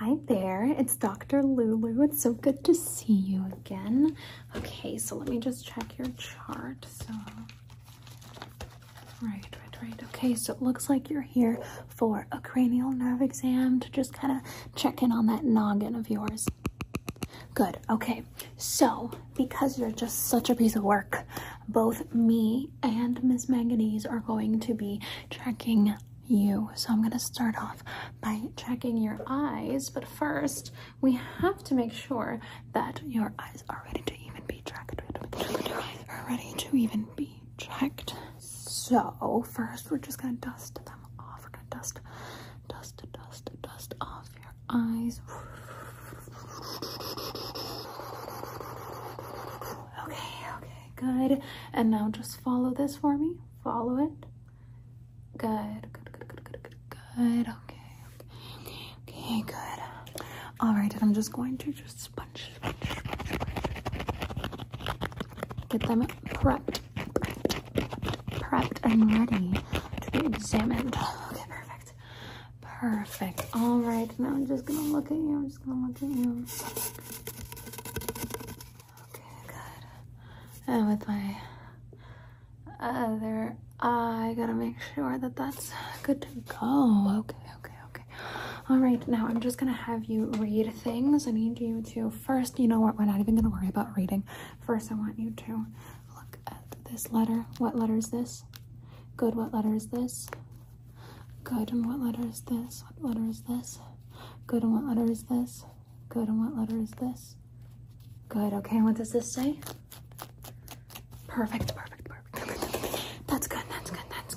Hi there, it's Dr. Lulu. It's so good to see you again. Okay, so let me just check your chart. So, right, right, right. Okay, so it looks like you're here for a cranial nerve exam to just kind of check in on that noggin of yours. Good, okay. So, because you're just such a piece of work, both me and Miss Manganese are going to be checking you. So I'm going to start off by checking your eyes. But first, we have to make sure that your eyes are ready to even be checked. Your eyes are ready to even be checked. So first, we're just going to dust them off. We're going to dust, dust, dust, dust off your eyes. Okay, okay, good. And now just follow this for me. Follow it. Good, good, good, okay, okay, good. All right, and I'm just going to just sponge, sponge, sponge, sponge. Get them prepped, prepped, and ready to be examined. Okay, perfect, perfect. All right, now I'm just gonna look at you. I'm just gonna look at you. Okay, good. And with my other I gotta make sure that that's good to go. Okay, okay, okay. All right, now I'm just gonna have you read things. I need you to first, you know what, we're not even gonna worry about reading. First, I want you to look at this letter. What letter is this? Good, what letter is this? Good, and what letter is this? What letter is this? Good, and what letter is this? Good, and what letter is this? Good, okay, what does this say? Perfect, perfect, perfect.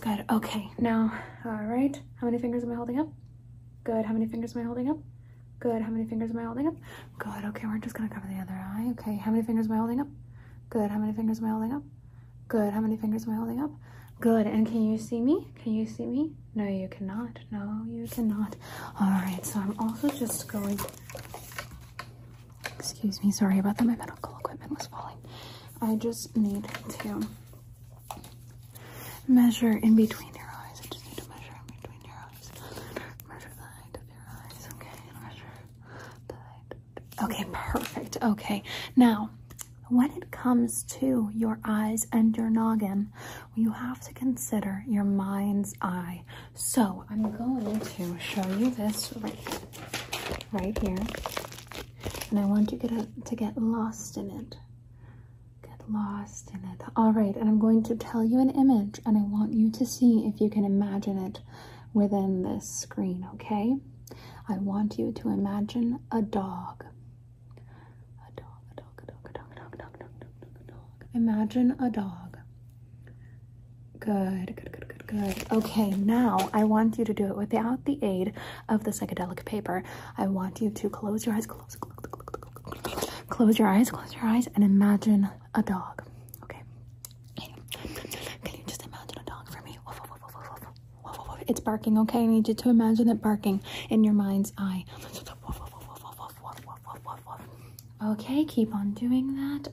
Good. Okay, now, all right. How many fingers am I holding up? Good, how many fingers am I holding up? Good, how many fingers am I holding up? Good, okay, we're just gonna cover the other eye. Okay, how many fingers am I holding up? Good, how many fingers am I holding up? Good, how many fingers am I holding up? Good, and can you see me? Can you see me? No, you cannot. No, you cannot. All right, so I'm also just going, excuse me, sorry about that. My medical equipment was falling. I just need to measure in between your eyes. I just need to measure in between your eyes. Measure the height of your eyes. Okay, measure the height. Okay, perfect. Okay, now when it comes to your eyes and your noggin, you have to consider your mind's eye. So I'm going to show you this right, right here. And I want you to to get lost in it lost in it. All right, and I'm going to tell you an image and I want you to see if you can imagine it within this screen, okay? I want you to imagine a dog. A dog, a dog, a dog, a dog, a dog, a dog, a dog, a dog. Imagine a dog. Good, good, good, good, good. Okay, now I want you to do it without the aid of the psychedelic paper. I want you to close your eyes, close, close, close, close, close. Your eyes, close your eyes, and imagine a dog. Okay. Can you just imagine a dog for me? It's barking, okay? I need you to imagine it barking in your mind's eye. Okay, keep on doing that.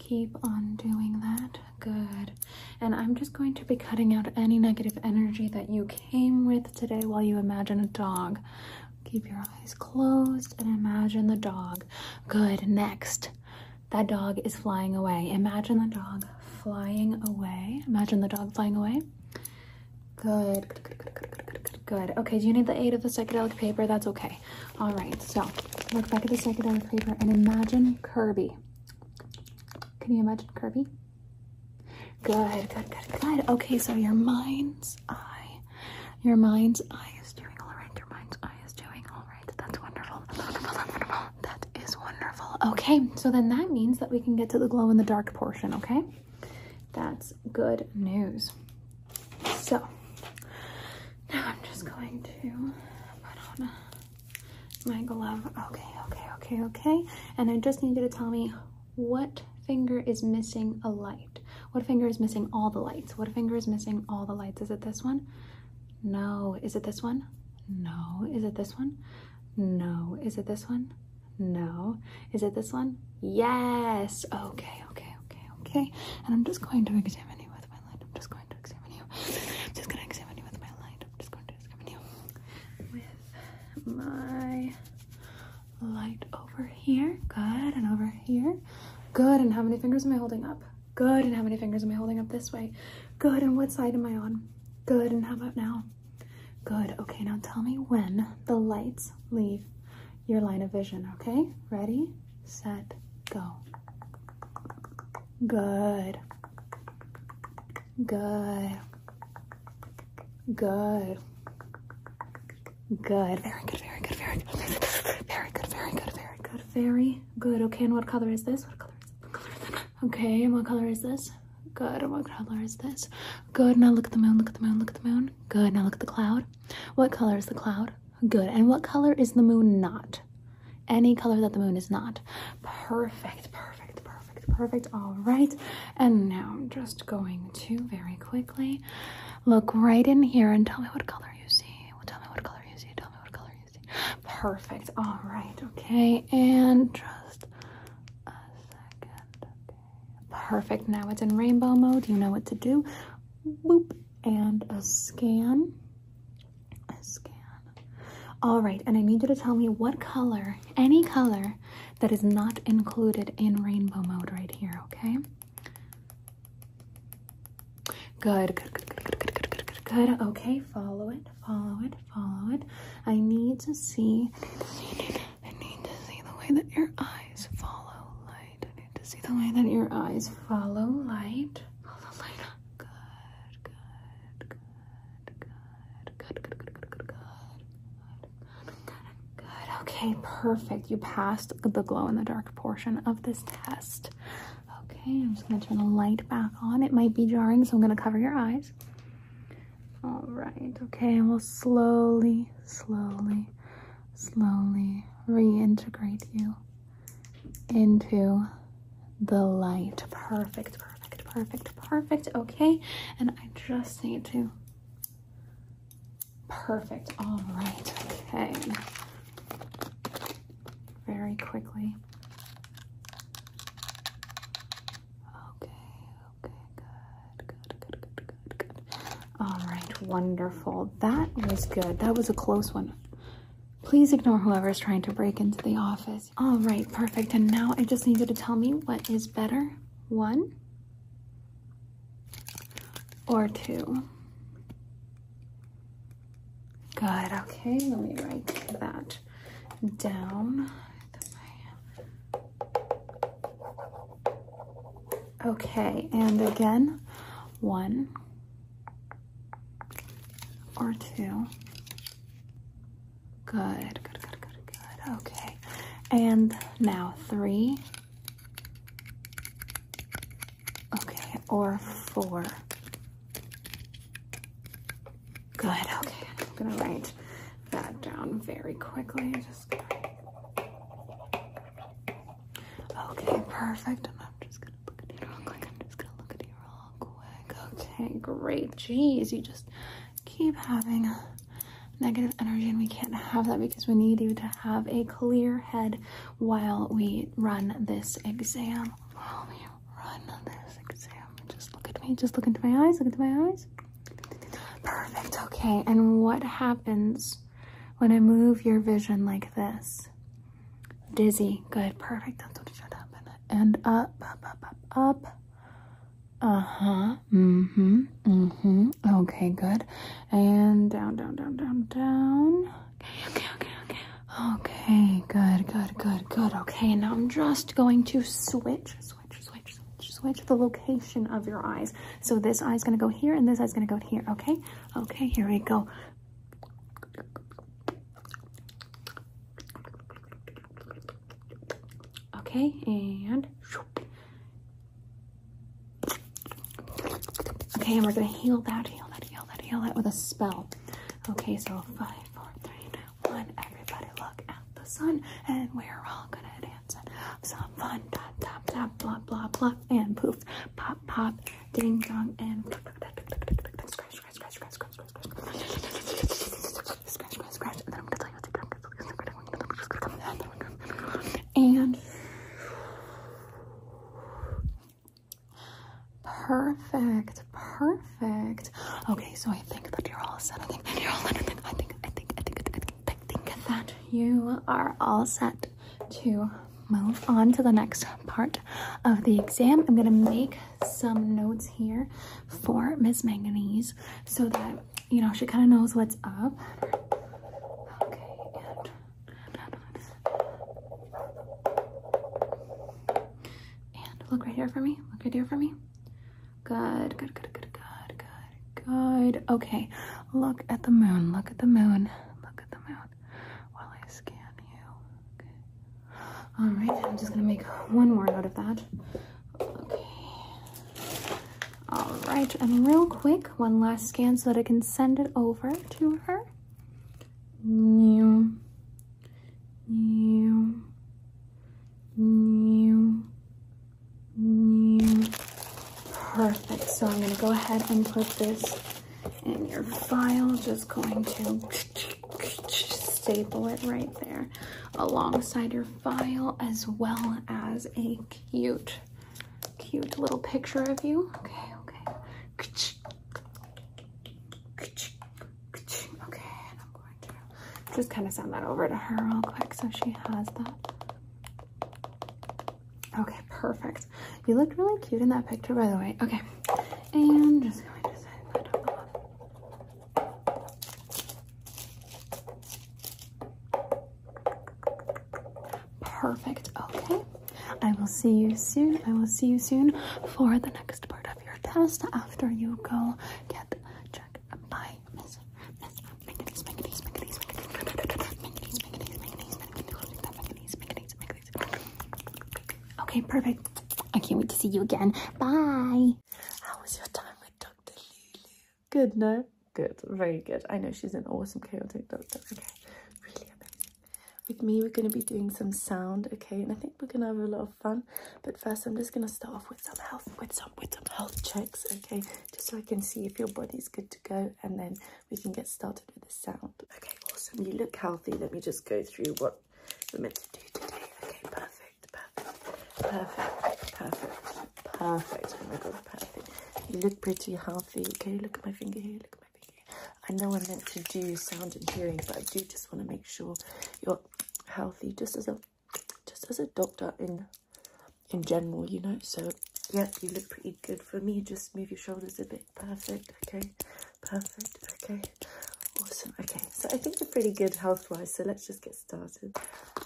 Keep on doing that. Good. And I'm just going to be cutting out any negative energy that you came with today while you imagine a dog. Keep your eyes closed and imagine the dog. Good. Next, that dog is flying away. Imagine the dog flying away. Imagine the dog flying away. Good. Good, good, good, good, good, good, good. Good. Okay, do you need the aid of the psychedelic paper? That's okay. All right, so look back at the psychedelic paper and imagine Kirby. Can you imagine Kirby? Good, good, good, good. Okay, so your mind's eye, your mind's eye is doing all right. Your mind's eye is doing all right. That's wonderful. That is wonderful. Okay, so then that means that we can get to the glow in the dark portion, okay? That's good news. So now I'm just going to put on my glove. Okay, okay, okay, okay. And I just need you to tell me what finger is missing a light. What finger is missing all the lights? What finger is missing all the lights? Is it this one? No. Is it this one? No. Is it this one? No. Is it this one? No. Is it this one? Yes. Okay, okay, okay, okay. And I'm just going to examine you with my light. I'm just going to examine you. I'm just going to examine you with my light. I'm just going to examine you with my light over here. Good. And over here. Good. And how many fingers am I holding up? Good. And how many fingers am I holding up this way? Good. And what side am I on? Good. And how about now? Good. Okay, now tell me when the lights leave your line of vision, okay? Ready, set, go. Good. Good. Good. Good. Very good, very good, very good. Very good, very good, very good, very good. Okay, and what color is this? What color is this? Okay, and what color is this? Good, and what color is this? Good, now look at the moon, look at the moon, look at the moon. Good, now look at the cloud. What color is the cloud? Good, and what color is the moon not? Any color that the moon is not. Perfect, perfect, perfect, perfect. All right, and now I'm just going to very quickly look right in here and tell me what color you see. Well, tell me what color you see. Tell me what color you see. Perfect. All right. Okay. And just a second. Okay. Perfect. Now it's in rainbow mode. You know what to do. Boop. And a scan. All right. And I need you to tell me what color, any color that is not included in rainbow mode right here. Okay. Good, good, good, good, good, good, good, good, good. Okay, follow it, follow it, follow it. I need to see, I need to see the way that your eyes follow light. I need to see the way that your eyes. Follow light. Okay, perfect. You passed the glow in the dark portion of this test. Okay, I'm just to turn the light back on. It might be jarring, so I'm to cover your eyes. All right, okay, and we'll slowly, slowly, slowly reintegrate you into the light. Perfect, perfect, perfect, perfect. Okay, and I just need to. Perfect. All right, okay. Very quickly. Okay, okay, good, good, good, good, good, good. All right, wonderful. That was good. That was a close one. Please ignore whoever is trying to break into the office. All right, perfect. And now I just need you to tell me what is better, one or two. Good, okay, let me write that down. Okay, and again, one or two. Good, good, good, good, good. Okay, and now three. Okay, or four. Good, okay. I'm gonna write that down very quickly. Just. Okay, perfect. And I'm just gonna look at you real quick. I'm just gonna look at you real quick. Okay, great. Jeez, you just keep having negative energy, and we can't have that because we need you to have a clear head while we run this exam. While we run this exam. Just look at me. Just look into my eyes. Look into my eyes. Perfect. Okay. And what happens when I move your vision like this? Dizzy. Good. Perfect. That's what should happen. And up, up, up, up, up. Uh-huh. Mm-hmm. Mm-hmm. Okay, good. And down, down, down, down, down. Okay, okay, okay, okay. Okay, good, good, good, good. Okay, now I'm just going to switch, switch, switch, switch, switch the location of your eyes. So this eye's gonna go here and this eye's gonna go here, okay? Okay, here we go. Okay, and okay, and we're gonna heal that, heal that, heal that, heal that with a spell. Okay, so five, four, three, two, one. Everybody look at the sun, and we're all gonna dance and have some fun. Tap, tap, tap, blah, blah, blah, and poof, pop, pop, ding are all set to move on to the next part of the exam. I'm gonna make some notes here for Miss Manganese so that you know she kind of knows what's up. Okay, and look right here for me. Look right here for me. Good, good, good, good, good, good, good. Okay, look at the moon. Look at the moon. Look at the moon while I scan you. Okay. All right, I'm just gonna make one more out of that. Okay. All right, and real quick, one last scan so that I can send it over to her. New, new, new, new. Perfect. So I'm to go ahead and put this in your file. Just going to staple it right there alongside your file as well as a cute, cute little picture of you. Okay, okay. Okay, and I'm going to just kind of send that over to her real quick so she has that. Okay, perfect. You looked really cute in that picture, by the way. Okay, and just going to set that up. Perfect. Okay. I will see you soon. I will see you soon for the next part of your test after you go get checked by Miss Miss Manganese, Manganese, Manganese, Manganese, Manganese, Manganese, Manganese, Manganese, Manganese, Manganese. Okay, perfect. I can't wait to see you again. Bye. How was your time with Dr. Lulu? Good, no? Good, very good. I know she's an awesome chaotic doctor. Okay, really amazing. With me, we're going to be doing some sound, okay? And I think we're going to have a lot of fun. But first, I'm just going to start off with some health, with some, with some health checks, okay? Just so I can see if your body's good to go, and then we can get started with the sound. Okay, awesome. You look healthy. Let me just go through what we're meant to do today. Okay, perfect, perfect, perfect, perfect, perfect. Oh my god, perfect. You look pretty healthy. Okay, look at my finger here. Look at my. I know I'm meant to do sound and hearing, but I do just want to make sure you're healthy, just as a just as a doctor in in general, you know. So yeah, you look pretty good for me. Just move your shoulders a bit. Perfect. Okay. Perfect. Okay. Awesome. Okay. So I think you're pretty good health-wise. So let's just get started.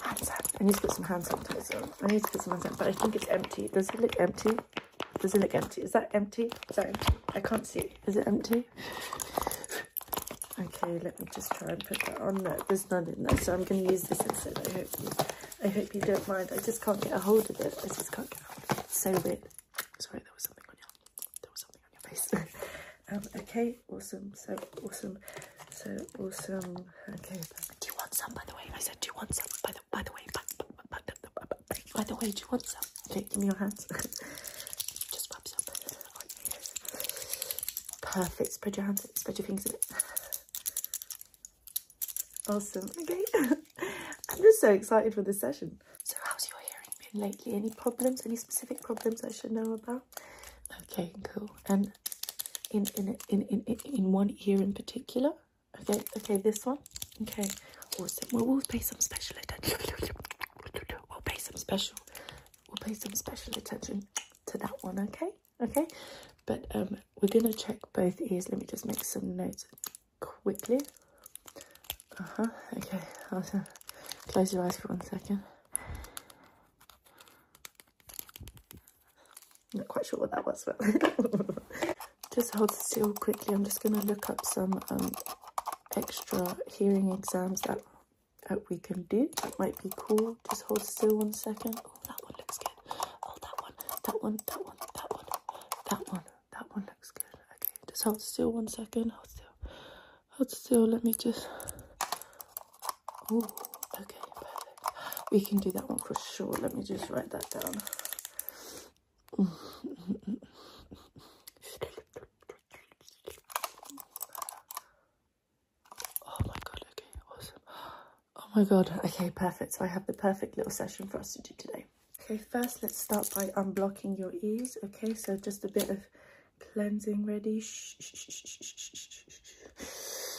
Hands up. I need to put some hand sanitizer on. I need to put some hand sanitizer, but I think it's empty. Does it look empty? Does it look empty? Is that empty? Empty? I can't see. Is it empty? Okay, let me just try and put that on. No, there's none in there, so I'm going to use this instead. I hope you, I hope you don't mind. I just can't get a hold of it. I just can't get a hold of it. It's so weird. Sorry, there was something on your, there was something on your face. um, okay, awesome. So awesome. So awesome. Okay. Do you want some? By the way, I said, do you want some? By the, by the way, by, by, by, by, by the way, do you want some? Okay, give me your hands. just rub some. Perfect. Spread your hands. Spread your fingers a bit. Awesome. Okay. I'm just so excited for this session. So how's your hearing been lately? Any problems? Any specific problems I should know about? Okay, cool. And in in in in in, one ear in particular? Okay, okay, this one? Okay, awesome. Well we'll pay some special attention. We'll pay some special we'll pay some special attention to that one, okay? Okay? But um we're gonna check both ears. Let me just make some notes quickly. Uh-huh. Okay. Awesome. Close your eyes for one second. Not quite sure what that was, but just hold still quickly. I'm just gonna look up some um extra hearing exams that that we can do. That might be cool. Just hold still one second. Oh, that one looks good. Oh, that one, that one, that one, that one, that one, that one looks good. Okay, just hold still one second. Hold still. Hold still. Let me just. Oh, okay, perfect. We can do that one for sure. Let me just write that down. Oh my god, okay, awesome. Oh my god, okay, perfect. So I have the perfect little session for us to do today. Okay, first let's start by unblocking your ears. Okay, so just a bit of cleansing ready. Shh, shh, shh, shh, shh, shh, shh, shh.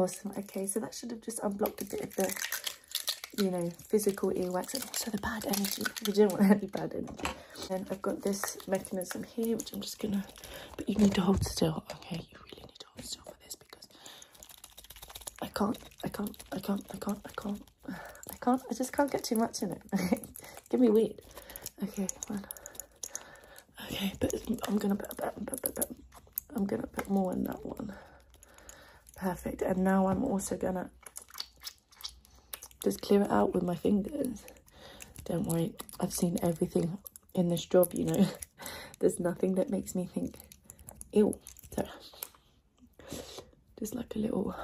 Awesome. Okay, so that should have just unblocked a bit of the you know, physical earwax and also the bad energy. We don't want any bad energy. And I've got this mechanism here, which I'm just gonna, but you need to hold still, okay? You really need to hold still for this because I can't, I can't, I can't, I can't, I can't, I can't, I just can't get too much in it. Give me weed. Okay. Okay, but I'm gonna put, I'm gonna put more in that one. Perfect. And now I'm also gonna just clear it out with my fingers. Don't worry, I've seen everything in this job, you know. There's nothing that makes me think, ew. So, just like a little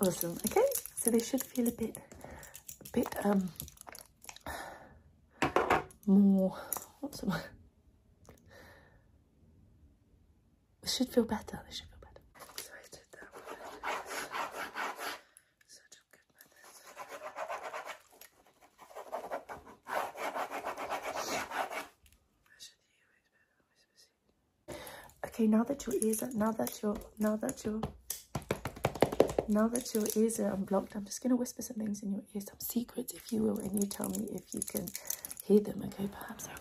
awesome. Okay, so they should feel a bit, a bit um more. Word? They should feel better. They should feel better. So I did that Such a good Okay, now that your ears are now that your now that your now that your ears are unblocked, I'm just gonna whisper some things in your ears, some secrets, if you will, and you tell me if you can hear them. Okay, perhaps. And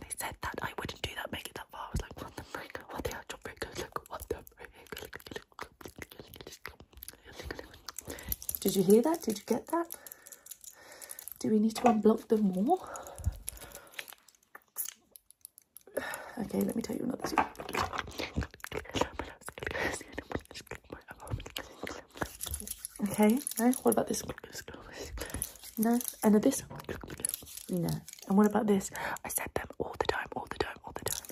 they said that I wouldn't do that, make it that far. I was like, what the break? What the actual break? Like, what the break? Did you hear that? Did you get that? Do we need to unblock them more? Okay, let me tell you another secret. Okay, no. What about this? No. And this? No. And what about this? I said them all the time, all the time, all the time.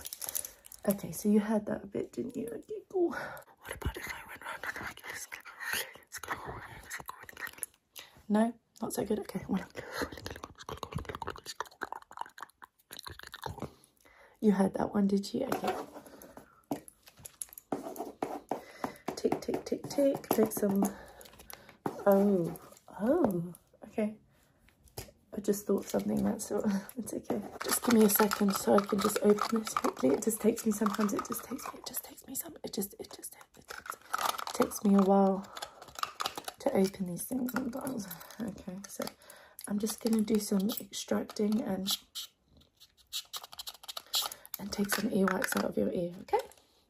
Okay, so you heard that a bit, didn't you? Okay, cool. What about if I went round and? No, not so good. Okay, well. You heard that one, did you? Okay. Tick, tick, tick, tick. Some. Oh, oh, okay. I just thought something that's it's okay. Just give me a second so I can just open this quickly. It just takes me sometimes. It just takes me. It just takes me some. It just. It just. It takes, it takes me a while to open these things sometimes. Okay, so I'm just gonna do some extracting and and take some earwax out of your ear. Okay,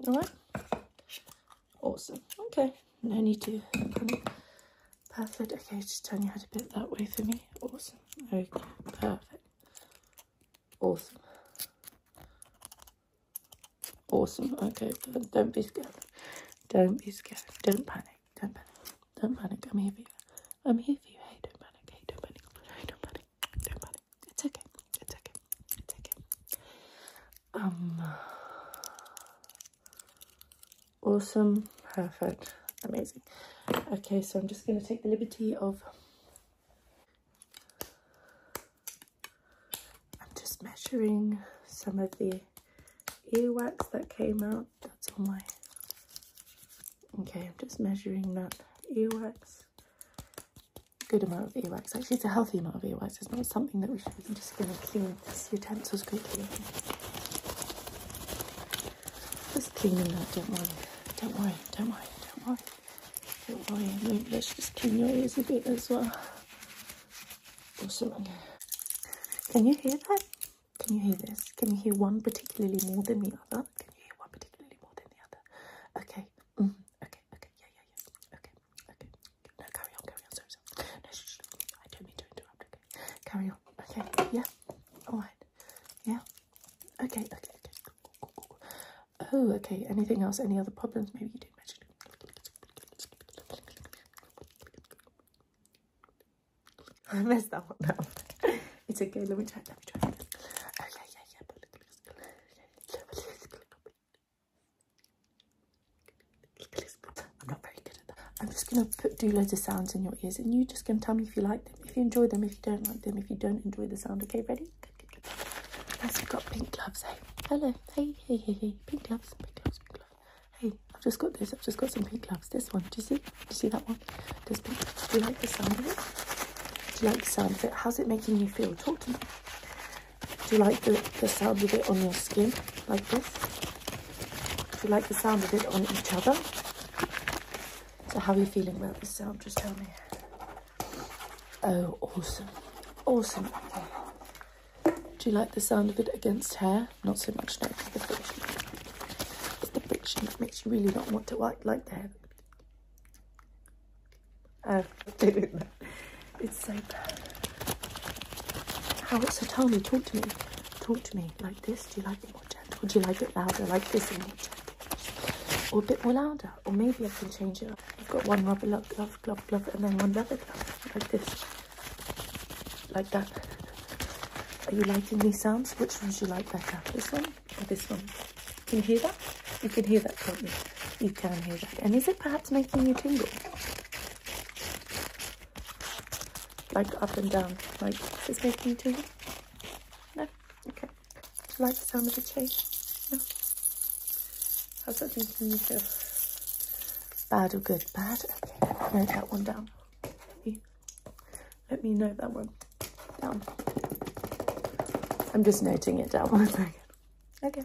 all right. Awesome. Okay, no need to. Perfect. Okay, just turn your head a bit that way for me. Awesome. Okay, perfect. Awesome. Awesome. Okay, don't, don't be scared. Don't be scared. Don't panic. Don't panic. Don't panic. I'm here for you. I'm here for you. Hey, don't panic. Hey, don't panic. Hey, don't panic. Don't panic. It's okay. It's okay. It's okay. Um. Awesome. Perfect. Amazing. Okay, so I'm just going to take the liberty of. I'm just measuring some of the earwax that came out. That's all my. Okay, I'm just measuring that earwax. Good amount of earwax. Actually, it's a healthy amount of earwax. It's not something that we should. I'm just going to clean these utensils quickly. Just cleaning that. Don't worry. Don't worry. Don't worry. Don't worry. Don't worry. No, let's just clean your ears a bit as well. Awesome. Can you hear that? Can you hear this? Can you hear one particularly more than the other? Can you hear one particularly more than the other? Okay. Mm. Okay. Okay. Yeah. Yeah. Yeah. Okay. Okay. No, carry on. Carry on. Sorry. Sorry. No, shh, shh. I don't mean to interrupt. Okay. Carry on. Okay. Yeah. All right. Yeah. Okay. Okay. Okay. Cool, cool, cool, Oh, okay. Anything else? Any other problems? Maybe you did mention. I messed that one up. It's okay. Let me try. Let me try. Yeah, yeah, yeah. I'm not very good at that. I'm just gonna put do loads of sounds in your ears, and you just gonna tell me if you like them, if you enjoy them, if you don't like them, if you don't enjoy the sound. Okay, ready? Good, good, good. Yes, I've got pink gloves. Hey, hello. Hey, hey, hey, hey. Pink gloves, pink gloves. Hey, I've just got this. I've just got some pink gloves. This one. Do you see? Do you see that one? Does pink? Do you like the sound of it? Do you like the sound of it? How's it making you feel? Talk to me. Do you like the, the sound of it on your skin? Like this? Do you like the sound of it on each other? So how are you feeling about this sound? Just tell me. Oh, awesome. Awesome. Okay. Do you like the sound of it against hair? Not so much, no, it's the friction. It's the friction that makes you really not want to like, like hair. Oh, it's so bad. How, so tell me, talk to me. Talk to me. Like this? Do you like it more gentle? Do you like it louder? Like this and more gentle? Or a bit more louder? Or maybe I can change it up. I've got one rubber glove, glove, glove, glove, and then one leather glove. Like this. Like that. Are you liking these sounds? Which one do you like better? This one or this one? Can you hear that? You can hear that, can't you? You can hear that. And is it perhaps making you tingle? Like up and down. Like, is this making you tingle? No? Okay. Do you like the sound of the chain? No? How's that making you feel? Bad or good? Bad? Okay. Note that one down. Let me note that one down. I'm just noting it down one second. Okay.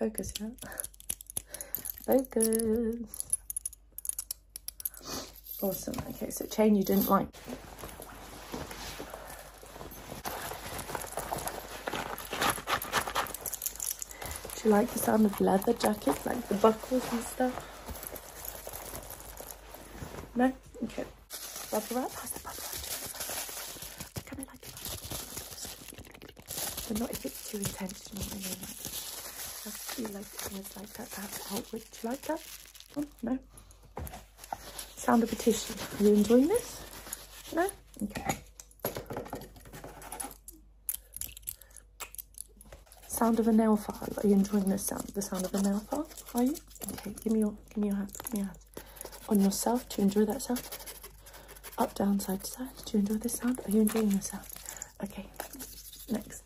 Focus, yeah? Focus. Awesome. Okay, so chain you didn't like. Do you like the sound of leather jackets, like the buckles and stuff? No? Okay. Bubble wrap? How's the bubble wrap like it? But not if it's too what I Feel like it's like that, that's outward. Do you like that? Oh, no? Sound of tissue. Are you enjoying this? No? Okay. Sound of a nail file. Are you enjoying this sound? The sound of a nail file? Are you? Okay, give me your give me your hand. Give me your hand. On yourself, do you enjoy that sound? Up, down, side to side. Do you enjoy this sound? Are you enjoying the sound? Okay. Next.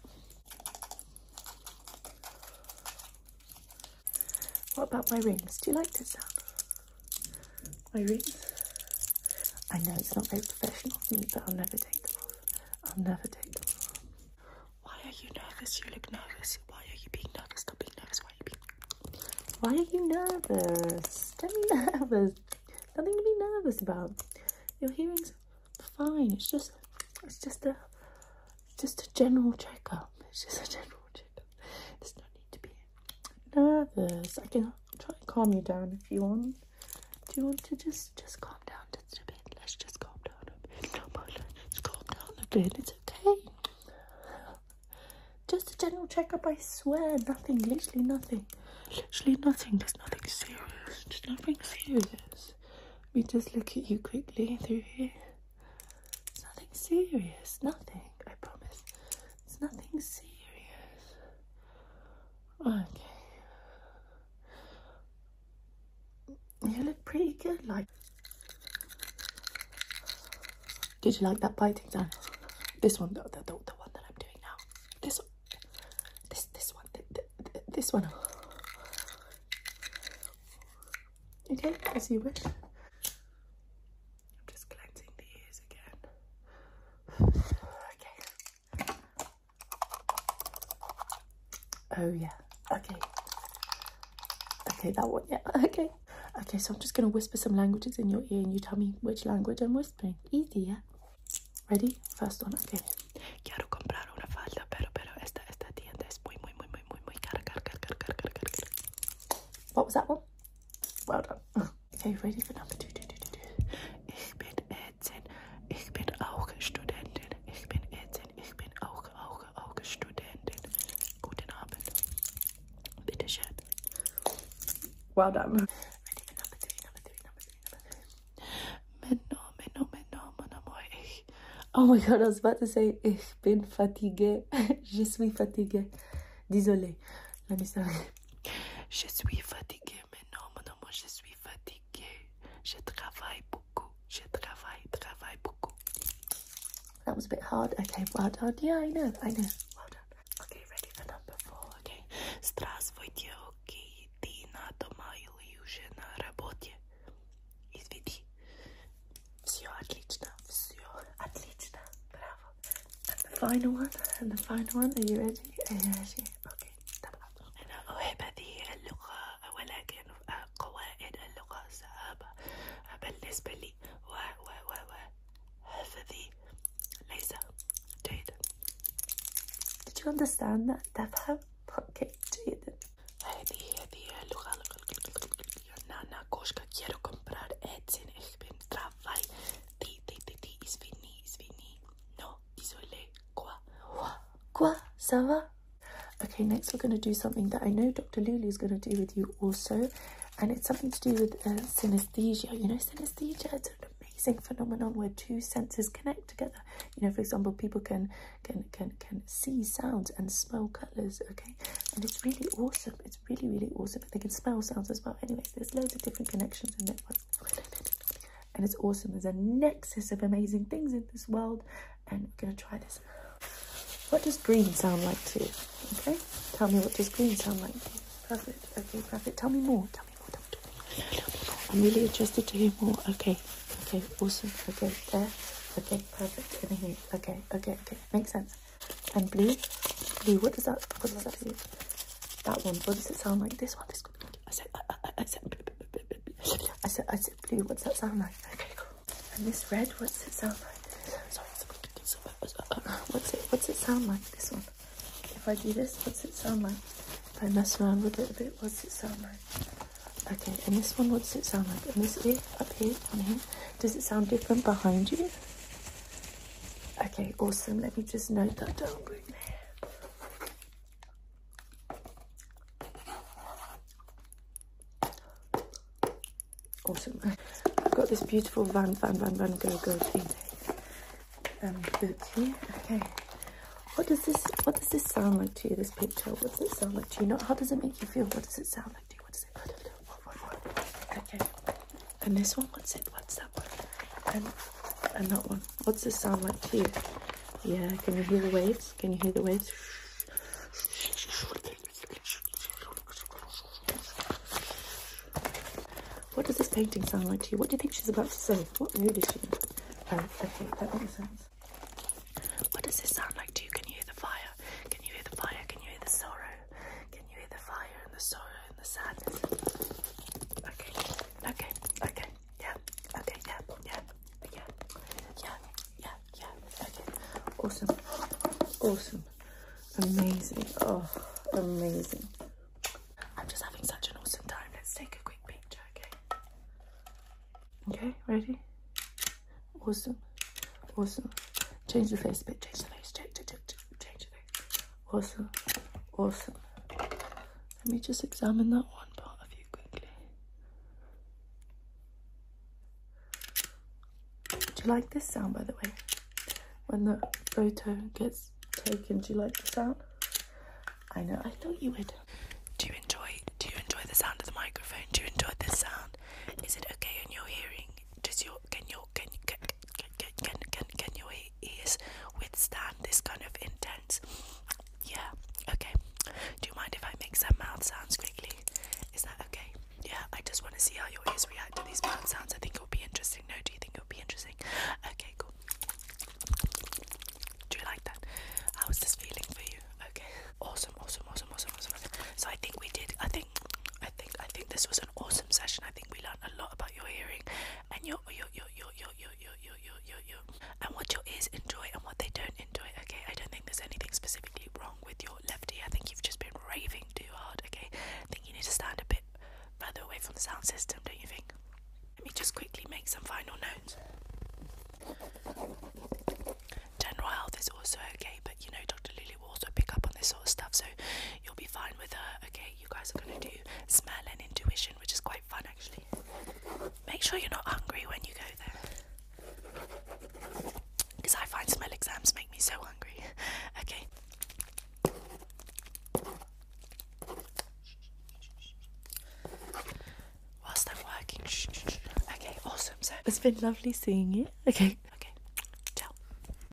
What about my rings? Do you like this sound? My rings? I know it's not very professional of me, but I'll never take them off. I'll never take them off. Why are you nervous? You look nervous. Why are you being nervous? Stop being nervous. Why are you being Why are you nervous? Don't be nervous. Nothing to be nervous about. Your hearing's fine. It's just it's just a just a general checkup. It's just a general checkup. There's no need to be nervous. I can try and calm you down if you want. Do you want to just just calm down just a bit? Let's just calm down a bit. Let's calm down a bit. It's okay. Just a general checkup, I swear. Nothing, literally nothing. Literally nothing. There's nothing serious. Nothing serious. Let me just look at you quickly through here. Nothing serious. Nothing. I promise. It's nothing serious. Okay. You look Like, did you like that biting sound? This one, the, the, the, the one that I'm doing now. This one. This this one. th- th- th- this one. Okay, as you wish. I'm just cleansing the ears again. okay. Oh yeah. Okay. Okay, that one. Yeah. Okay. Okay, so I'm just gonna whisper some languages in your ear, and you tell me which language I'm whispering. Easy, yeah. Ready? First one. Okay. Quiero comprar una falda, pero pero esta esta tienda es muy muy muy muy muy muy cara cara cara cara cara cara cara. What was that one? Well done. Okay, ready for number two. two, two, two, two. Ich bin Ärztin. Ich bin auch Studentin. Ich bin Ärztin. Ich bin auch auch auch Studentin. Guten Abend. Bitte schön. Well done. Ready for number three, number three, number three, number three. Menno, menno, menno, mon amour. Ich. Oh my god, I was about to say, ich bin fatiguée. Je suis fatiguée. Désolée. Let me start. Je suis fatigué, mais non, mon amour, je suis fatiguée. Je travaille beaucoup. Je travaille, travaille beaucoup. That was a bit hard. Okay, well done. Yeah, I know, I know. بالنسبة و و و و هذه ليس جيدا Did you understand that? تفهم؟ Okay, جيدا هذه هذه اللغة Nana koška quiero comprar Edson ich bin travai Ti ti ti ti izvini izvini No, désolé Quoi? Quoi? Ça va? Okay, next we're going to do something that I know Dr. Lulu is going to do with you also, and it's something to do with uh, synesthesia. You know, synesthesia it's an amazing phenomenon where two senses connect together. You know, for example, people can can can can see sounds and smell colors. Okay, and it's really awesome. It's really really awesome. They can smell sounds as well. Anyways, there's loads of different connections and networks, and it's awesome. There's a nexus of amazing things in this world, and we're gonna try this. What does green sound like to you? Okay, tell me what does green sound like to you. Perfect. Okay, perfect. Tell me more. Tell me more. Tell me more. I'm really interested to hear more. Okay. Okay. Awesome. Okay. There. Okay. Perfect. And here. Okay. Okay. Okay. Makes sense. And blue. Blue. What does that? What does that mean? That one. What does it sound like? This one. This. I said. I, I, I said. I said. I said blue. What's that sound like? Okay. Cool. And this red. What's it sound like? Sorry. Uh, uh, uh, what's it? What's it sound like? This one. If I do this, what's it sound like? If I mess around with it a bit, what's it sound like? Okay, and this one, what's it sound like? And this ear, up here, on here, does it sound different behind you? Okay, awesome. Let me just note that down. Awesome. I've got this beautiful Van Van Van Van Go Go thing um, book here. Okay. What does this what does this sound like to you, this picture? What does it sound like to you? Not how does it make you feel? What does it sound like to you? What does it what, what, what? Okay. And this one, what's it? What's that one? And and that one. What's this sound like to you? Yeah, can you hear the waves? Can you hear the waves? What does this painting sound like to you? What do you think she's about to say? What mood is she in? Oh, okay, that makes sense. What does this sound like to you? Can you hear the fire? Can you hear the fire? Can you hear the sorrow? Can you hear the fire and the sorrow and the sadness? Okay, okay, okay, yeah, okay, yeah, yeah, yeah, yeah, yeah, yeah, okay. Awesome, awesome, amazing, oh, amazing. I'm just having such an awesome time. Let's take a quick picture, okay? Okay, ready? Awesome. Awesome. Change the face a bit. Change the face. Change, change, change, change the face. Awesome. Awesome. Let me just examine that one part of you quickly. Do you like this sound, by the way? When the photo gets taken, do you like the sound? I know. I thought you would. It's been lovely seeing you. Okay,